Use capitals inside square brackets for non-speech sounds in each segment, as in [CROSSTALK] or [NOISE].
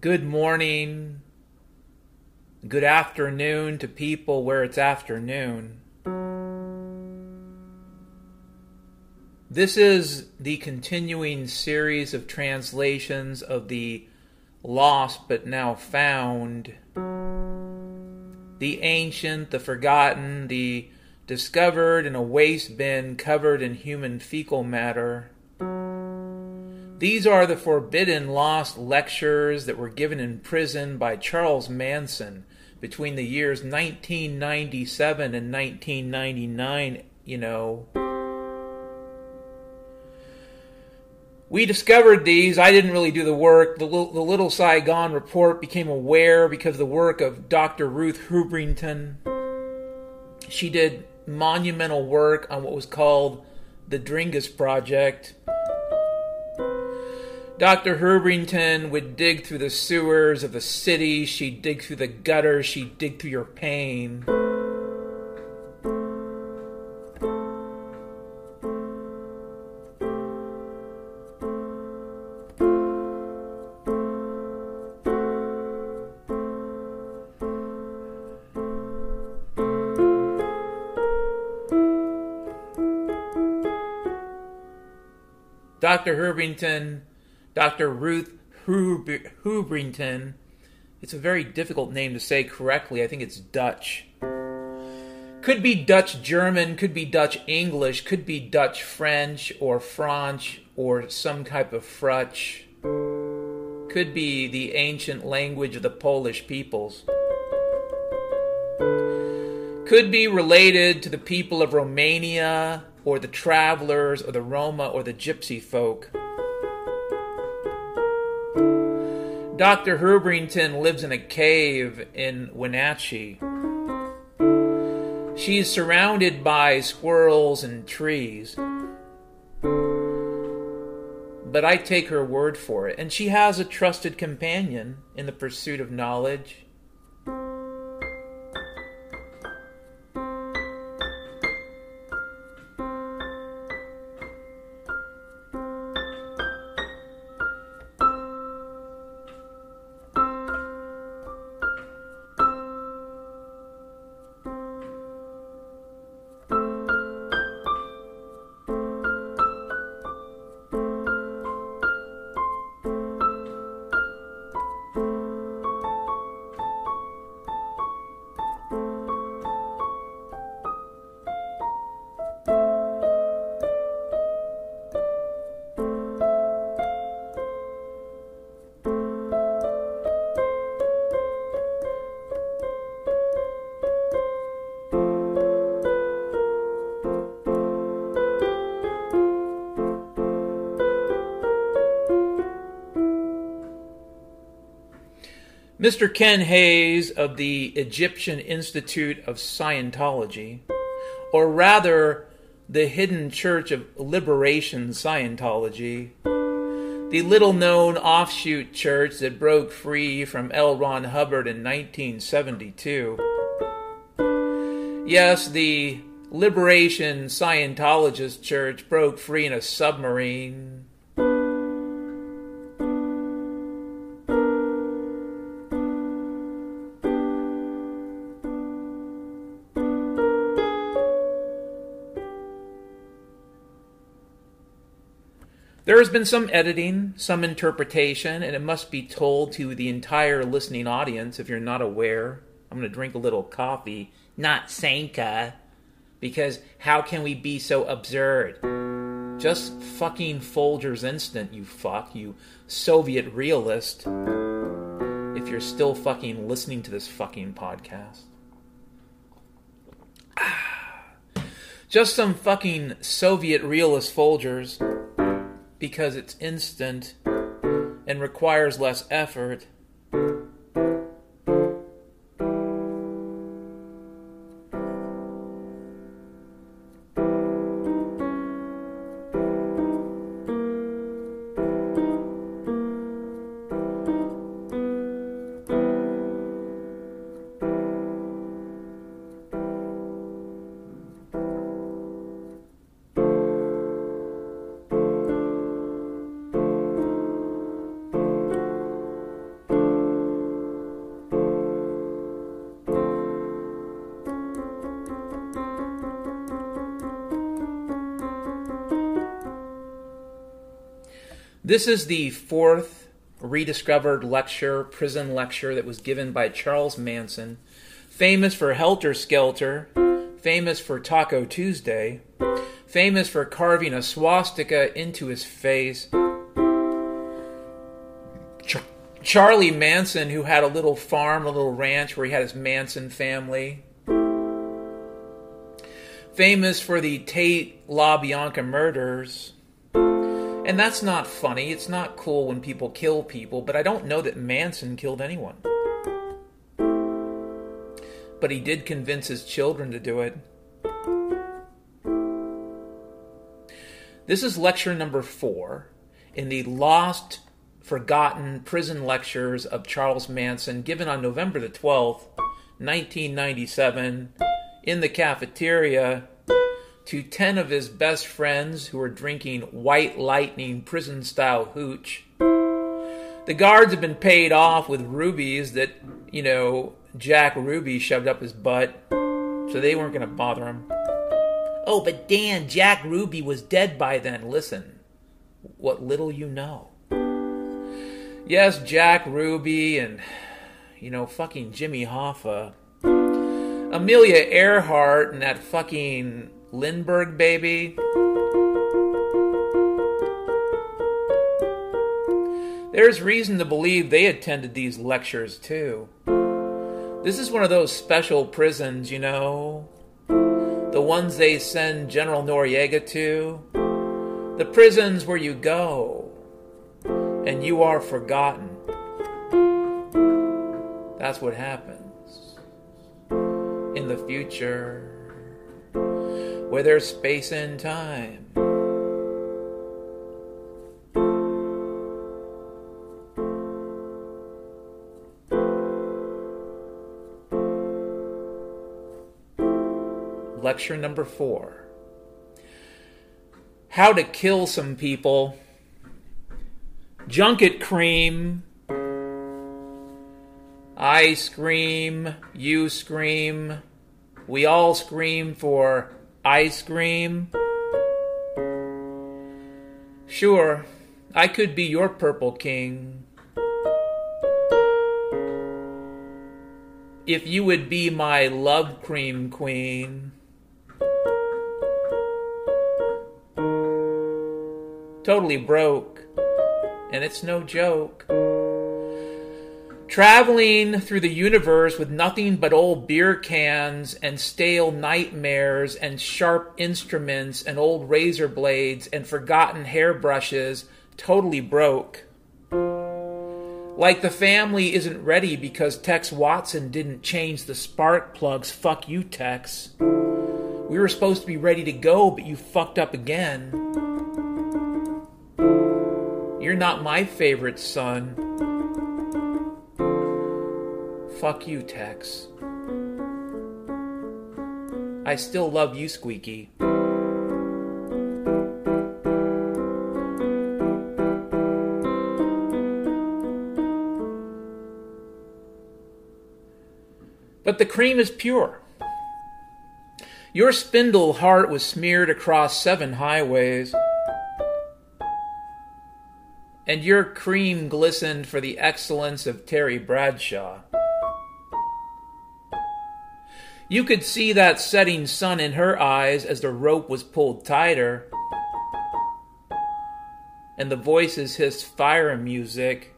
good morning, good afternoon to people where it's afternoon. This is the continuing series of translations of the lost but now found, the ancient, the forgotten, the discovered in a waste bin covered in human fecal matter. These are the forbidden lost lectures that were given in prison by Charles Manson between the years 1997 and 1999, you know. We discovered these. I didn't really do the work. The, the Little Saigon report became aware because of the work of Dr. Ruth Hubrington. She did monumental work on what was called the Dringus Project. Dr. Herbrington would dig through the sewers of the city. She'd dig through the gutters. She'd dig through your pain. Dr. Hubrington, Dr. Ruth Hubrington. It's a very difficult name to say correctly. I think it's Dutch. Could be Dutch German, could be Dutch English, could be Dutch French or French or some type of Frutch. Could be the ancient language of the Polish peoples. Could be related to the people of Romania, or the travelers, or the Roma, or the gypsy folk. Dr. Hubrington lives in a cave in Wenatchee. She is surrounded by squirrels and trees. But I take her word for it, and she has a trusted companion in the pursuit of knowledge Mr. Ken Hayes of the Egyptian Institute of Scientology, or rather, the Hidden Church of Liberation Scientology, the little known offshoot church that broke free from L. Ron Hubbard in 1972. Yes, the Liberation Scientologist Church broke free in a submarine There has been some editing, some interpretation, and it must be told to the entire listening audience if you're not aware. I'm going to drink a little coffee, not Sanka, because how can we be so absurd? Just fucking Folgers Instant, you fuck, you Soviet realist. If you're still fucking listening to this fucking podcast. [SIGHS] Just some fucking Soviet realist Folgers because it's instant and requires less effort. This is the fourth rediscovered lecture, prison lecture, that was given by Charles Manson, famous for Helter Skelter, famous for Taco Tuesday, famous for carving a swastika into his face. Ch- Charlie Manson, who had a little farm, a little ranch where he had his Manson family. Famous for the Tate LaBianca murders. And that's not funny. It's not cool when people kill people, but I don't know that Manson killed anyone. But he did convince his children to do it. This is lecture number four in the lost, forgotten prison lectures of Charles Manson, given on November the 12th, 1997, in the cafeteria to 10 of his best friends who were drinking White Lightning prison style hooch. The guards had been paid off with rubies that, you know, Jack Ruby shoved up his butt, so they weren't going to bother him. Oh, but Dan, Jack Ruby was dead by then. Listen, what little you know. Yes, Jack Ruby and, you know, fucking Jimmy Hoffa. Amelia Earhart and that fucking Lindbergh baby. There's reason to believe they attended these lectures too. This is one of those special prisons, you know, the ones they send General Noriega to, the prisons where you go and you are forgotten. That's what happens in the future where there's space and time. Lecture number four How to Kill Some People. Junket cream. I scream, you scream, we all scream for ice cream. Sure, I could be your purple king. If you would be my love cream queen. Totally broke, and it's no joke. Traveling through the universe with nothing but old beer cans and stale nightmares and sharp instruments and old razor blades and forgotten hairbrushes, totally broke. Like the family isn't ready because Tex Watson didn't change the spark plugs. Fuck you, Tex. We were supposed to be ready to go, but you fucked up again. You're not my favorite son. Fuck you, Tex. I still love you, Squeaky. But the cream is pure. Your spindle heart was smeared across seven highways, and your cream glistened for the excellence of Terry Bradshaw. You could see that setting sun in her eyes as the rope was pulled tighter, and the voices hissed fire music.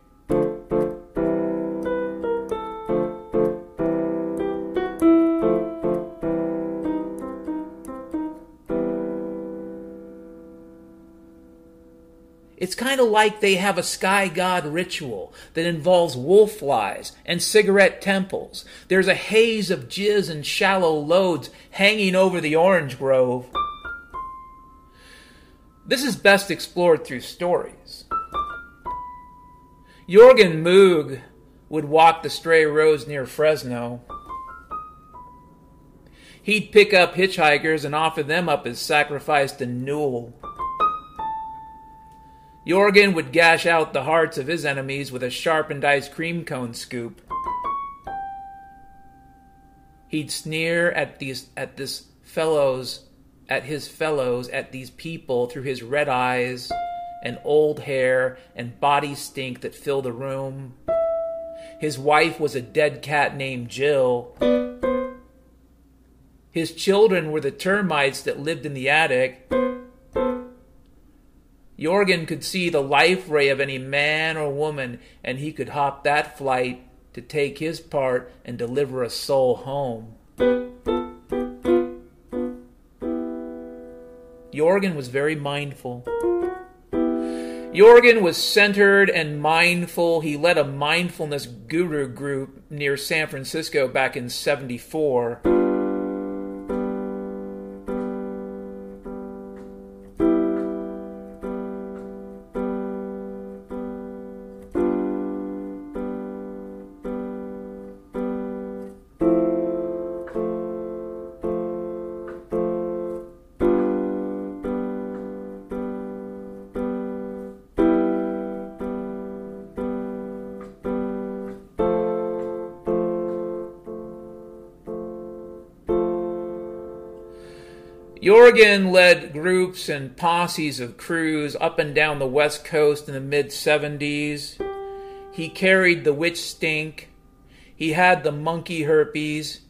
Of like they have a sky god ritual that involves wolf flies and cigarette temples. There's a haze of jizz and shallow loads hanging over the orange grove. This is best explored through stories. Jorgen Moog would walk the stray roads near Fresno. He'd pick up hitchhikers and offer them up as sacrifice to Newell. Jorgen would gash out the hearts of his enemies with a sharpened ice cream cone scoop. He'd sneer at these at this fellows at his fellows at these people through his red eyes and old hair and body stink that fill the room. His wife was a dead cat named Jill. His children were the termites that lived in the attic. Jorgen could see the life ray of any man or woman, and he could hop that flight to take his part and deliver a soul home. Jorgen was very mindful. Jorgen was centered and mindful. He led a mindfulness guru group near San Francisco back in 74. Jorgen led groups and posses of crews up and down the West Coast in the mid 70s. He carried the witch stink. He had the monkey herpes.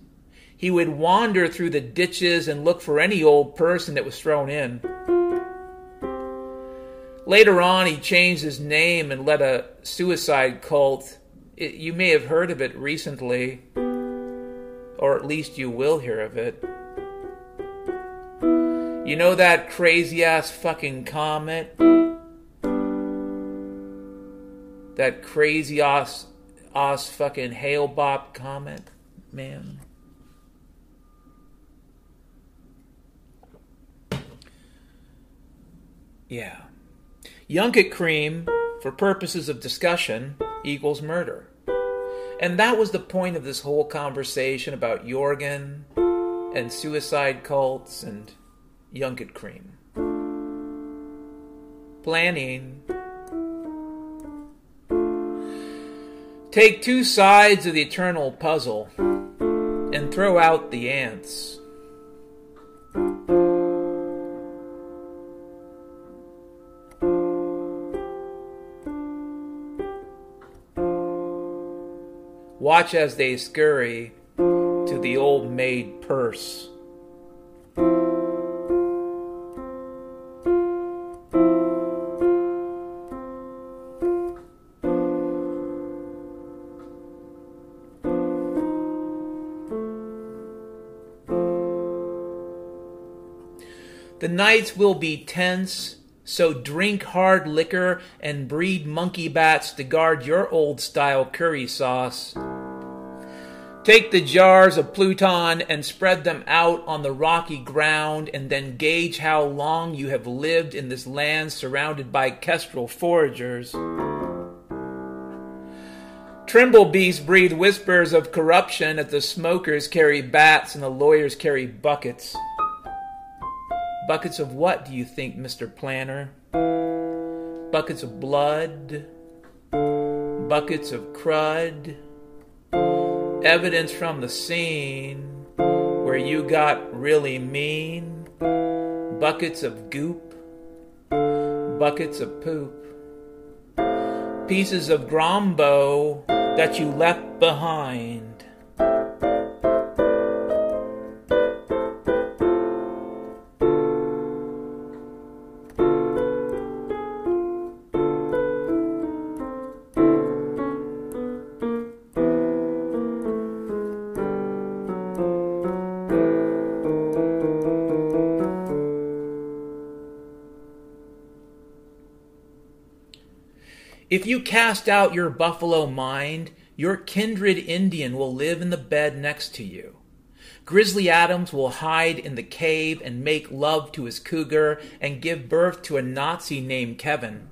He would wander through the ditches and look for any old person that was thrown in. Later on, he changed his name and led a suicide cult. It, you may have heard of it recently, or at least you will hear of it. You know that crazy ass fucking comet? That crazy ass, ass fucking Hale Bopp comet, man. Yeah. Junket cream, for purposes of discussion, equals murder. And that was the point of this whole conversation about Jorgen and suicide cults and Junket cream. Planning. Take two sides of the eternal puzzle and throw out the ants. Watch as they scurry to the old maid purse. The nights will be tense, so drink hard liquor and breed monkey bats to guard your old style curry sauce. Take the jars of Pluton and spread them out on the rocky ground, and then gauge how long you have lived in this land surrounded by kestrel foragers. Trimblebees breathe whispers of corruption as the smokers carry bats and the lawyers carry buckets. Buckets of what do you think, Mr. Planner? Buckets of blood? Buckets of crud? Evidence from the scene where you got really mean? Buckets of goop? Buckets of poop? Pieces of grombo that you left behind? Cast out your buffalo mind, your kindred Indian will live in the bed next to you. Grizzly Adams will hide in the cave and make love to his cougar and give birth to a Nazi named Kevin.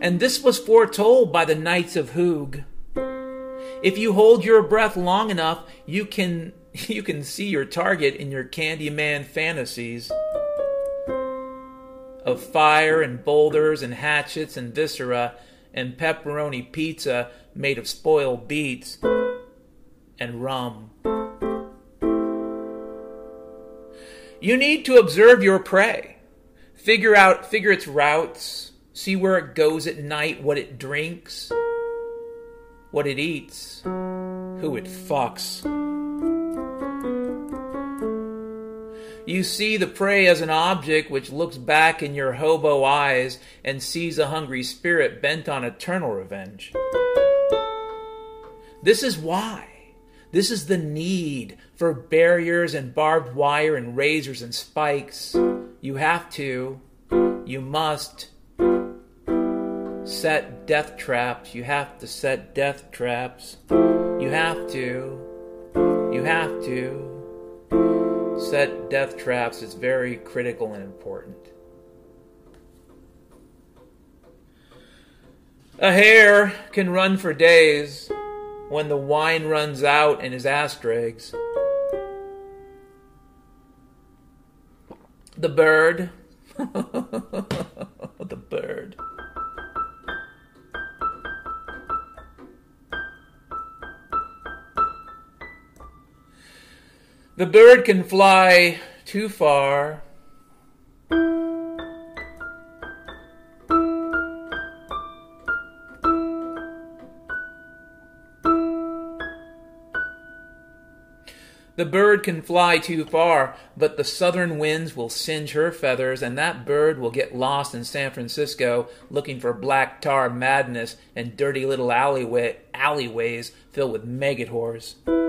And this was foretold by the Knights of Hoog. If you hold your breath long enough, you can [LAUGHS] you can see your target in your Candyman fantasies of fire and boulders and hatchets and viscera and pepperoni pizza made of spoiled beets and rum. You need to observe your prey. Figure out figure its routes, See where it goes at night, what it drinks, what it eats, who it fucks. You see the prey as an object which looks back in your hobo eyes and sees a hungry spirit bent on eternal revenge. This is why. This is the need for barriers and barbed wire and razors and spikes. You have to, you must set death traps. You have to set death traps. You have to, you have to set death traps is very critical and important. A hare can run for days when the wine runs out in his dregs. The bird, [LAUGHS] the bird. The bird can fly too far. The bird can fly too far, but the southern winds will singe her feathers, and that bird will get lost in San Francisco looking for black tar madness and dirty little alleyway, alleyways filled with maggot whores.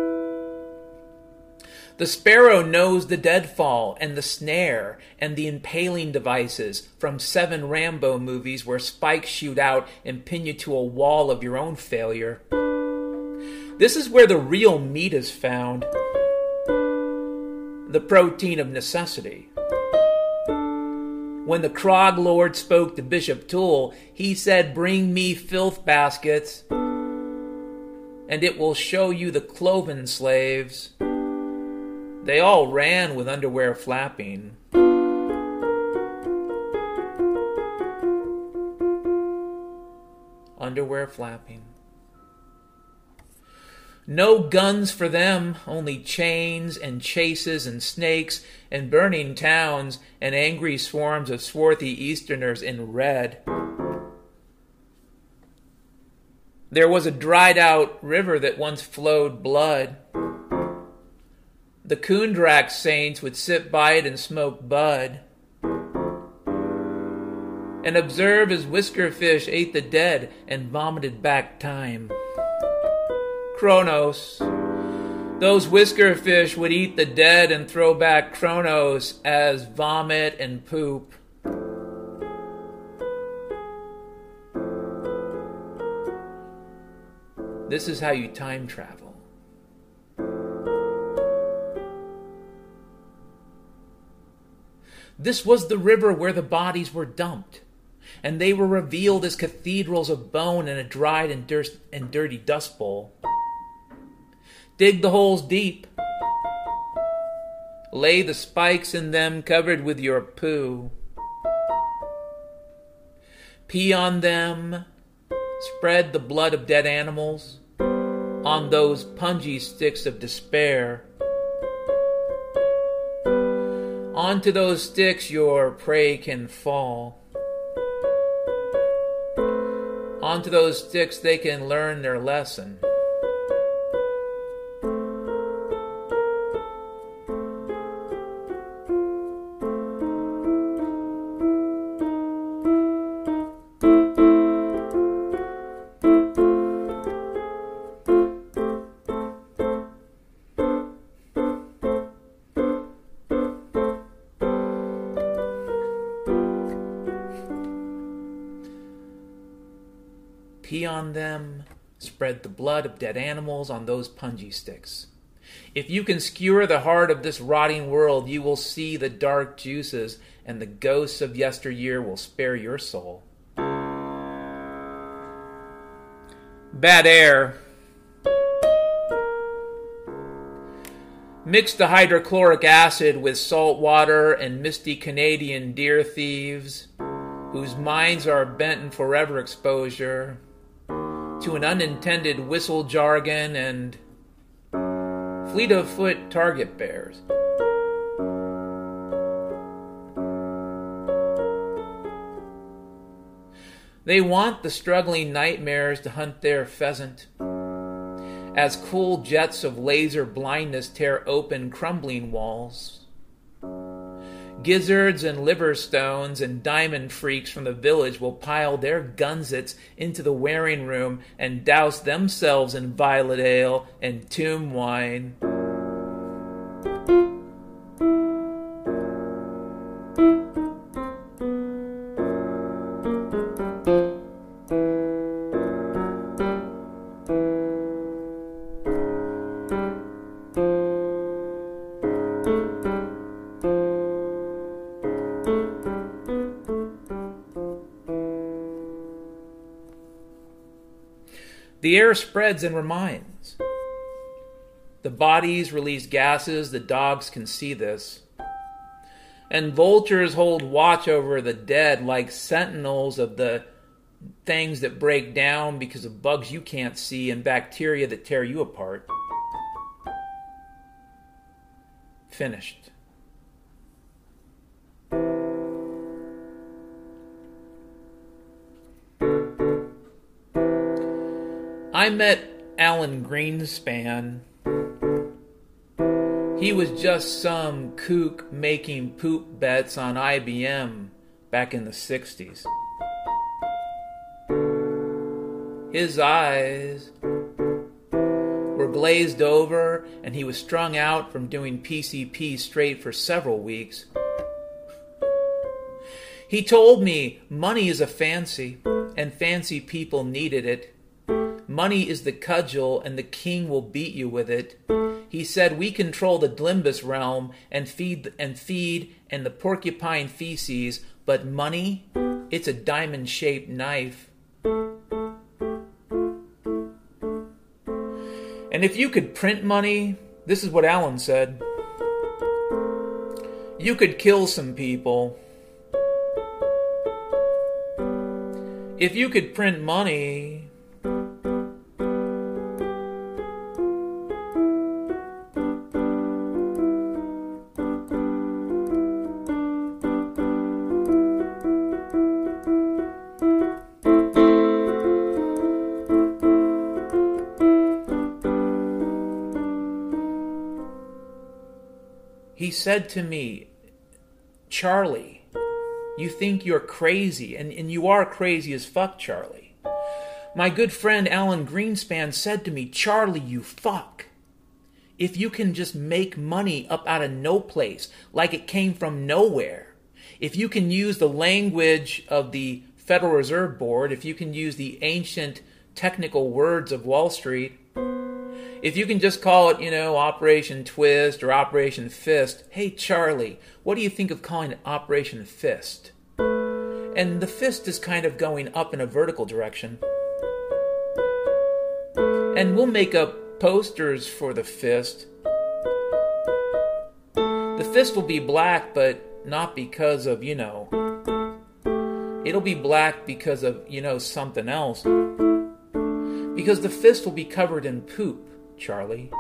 The sparrow knows the deadfall and the snare and the impaling devices from seven Rambo movies where spikes shoot out and pin you to a wall of your own failure. This is where the real meat is found the protein of necessity. When the Krog Lord spoke to Bishop Toole, he said, Bring me filth baskets, and it will show you the cloven slaves. They all ran with underwear flapping. Underwear flapping. No guns for them, only chains and chases and snakes and burning towns and angry swarms of swarthy Easterners in red. There was a dried out river that once flowed blood the Kundrak saints would sit by it and smoke bud and observe as whiskerfish ate the dead and vomited back time. Kronos. Those whiskerfish would eat the dead and throw back Kronos as vomit and poop. This is how you time travel. This was the river where the bodies were dumped, and they were revealed as cathedrals of bone in a dried and, dir- and dirty dust bowl. Dig the holes deep. Lay the spikes in them covered with your poo. Pee on them. Spread the blood of dead animals on those punji sticks of despair Onto those sticks your prey can fall. Onto those sticks they can learn their lesson. Pee on them, spread the blood of dead animals on those punji sticks. If you can skewer the heart of this rotting world, you will see the dark juices, and the ghosts of yesteryear will spare your soul. Bad air. Mix the hydrochloric acid with salt water and misty Canadian deer thieves, whose minds are bent in forever exposure to an unintended whistle jargon and fleet of foot target bears. They want the struggling nightmares to hunt their pheasant. As cool jets of laser blindness tear open crumbling walls. Gizzards and liver stones and diamond freaks from the village will pile their gunsets into the wearing room and douse themselves in violet ale and tomb wine. Air spreads and reminds. The bodies release gases, the dogs can see this. And vultures hold watch over the dead like sentinels of the things that break down because of bugs you can't see and bacteria that tear you apart. Finished. I met Alan Greenspan. He was just some kook making poop bets on IBM back in the 60s. His eyes were glazed over, and he was strung out from doing PCP straight for several weeks. He told me money is a fancy, and fancy people needed it. Money is the cudgel, and the king will beat you with it. He said, "We control the Dlimbus realm and feed and feed and the porcupine feces, but money, it's a diamond-shaped knife." And if you could print money, this is what Alan said. You could kill some people. If you could print money, he said to me, Charlie, you think you're crazy, and, and you are crazy as fuck, Charlie. My good friend Alan Greenspan said to me, Charlie, you fuck. If you can just make money up out of no place, like it came from nowhere, if you can use the language of the Federal Reserve Board, if you can use the ancient technical words of Wall Street, if you can just call it, you know, Operation Twist or Operation Fist, hey Charlie, what do you think of calling it Operation Fist? And the fist is kind of going up in a vertical direction. And we'll make up posters for the fist. The fist will be black, but not because of, you know, it'll be black because of, you know, something else. Because the fist will be covered in poop. Charlie.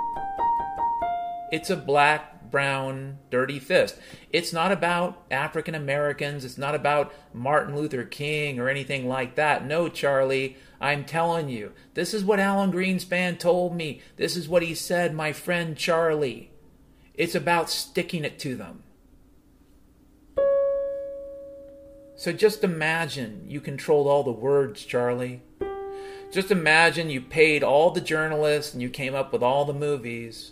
It's a black, brown, dirty fist. It's not about African Americans. It's not about Martin Luther King or anything like that. No, Charlie, I'm telling you. This is what Alan Greenspan told me. This is what he said, my friend Charlie. It's about sticking it to them. So just imagine you controlled all the words, Charlie. Just imagine you paid all the journalists and you came up with all the movies.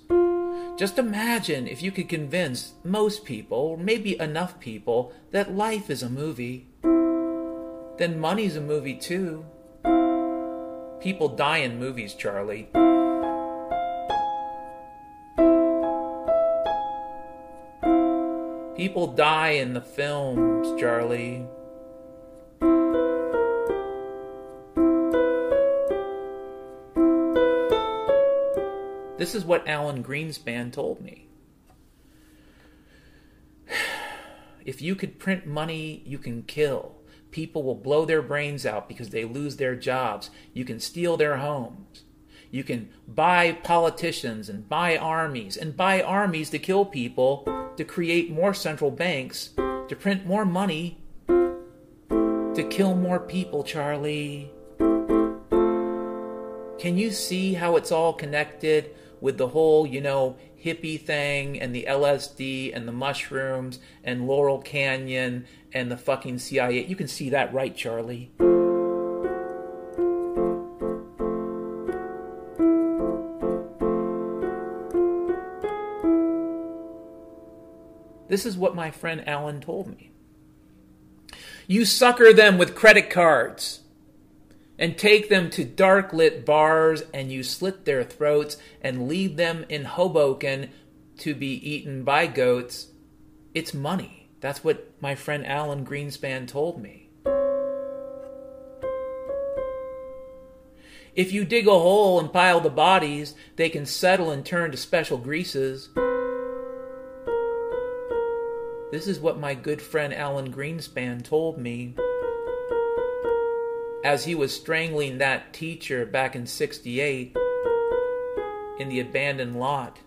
Just imagine if you could convince most people, or maybe enough people, that life is a movie. Then money's a movie too. People die in movies, Charlie. People die in the films, Charlie. This is what Alan Greenspan told me. If you could print money, you can kill. People will blow their brains out because they lose their jobs. You can steal their homes. You can buy politicians and buy armies and buy armies to kill people, to create more central banks, to print more money, to kill more people, Charlie. Can you see how it's all connected with the whole, you know, hippie thing and the LSD and the mushrooms and Laurel Canyon and the fucking CIA? You can see that, right, Charlie? This is what my friend Alan told me. You sucker them with credit cards and take them to dark lit bars and you slit their throats and leave them in Hoboken to be eaten by goats. It's money. That's what my friend Alan Greenspan told me. If you dig a hole and pile the bodies, they can settle and turn to special greases. This is what my good friend Alan Greenspan told me as he was strangling that teacher back in 68 in the abandoned lot.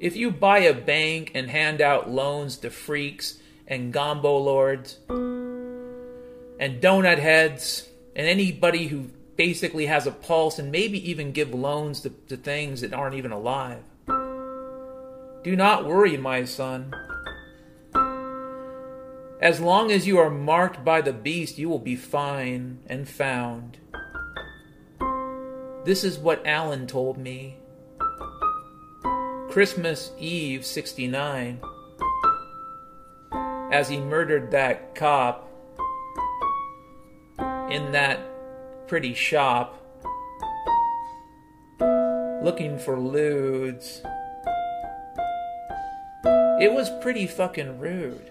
If you buy a bank and hand out loans to freaks and gombo lords and donut heads and anybody who basically has a pulse and maybe even give loans to, to things that aren't even alive. Do not worry, my son. As long as you are marked by the beast, you will be fine and found. This is what Alan told me. Christmas Eve 69, as he murdered that cop in that pretty shop looking for lewds. It was pretty fucking rude.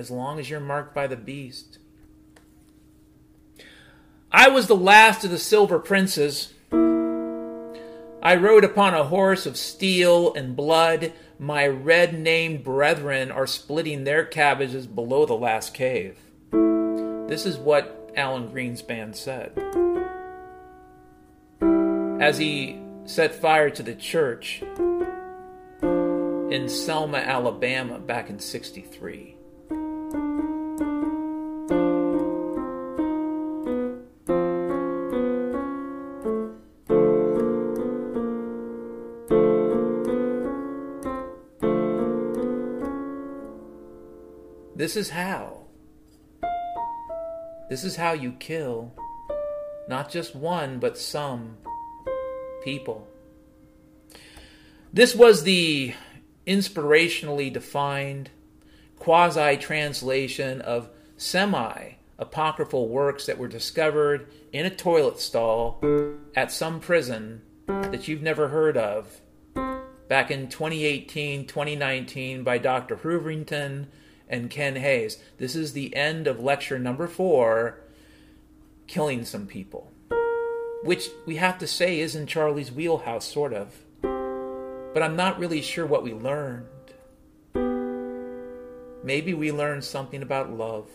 As long as you're marked by the beast. I was the last of the silver princes. I rode upon a horse of steel and blood. My red named brethren are splitting their cabbages below the last cave. This is what Alan Greenspan said. As he set fire to the church in Selma, Alabama, back in 63. This is how. This is how you kill not just one, but some people. This was the inspirationally defined quasi translation of semi apocryphal works that were discovered in a toilet stall at some prison that you've never heard of back in 2018 2019 by Dr. Hooverington and Ken Hayes. This is the end of lecture number four killing some people. Which we have to say is in Charlie's wheelhouse, sort of. But I'm not really sure what we learned. Maybe we learned something about love.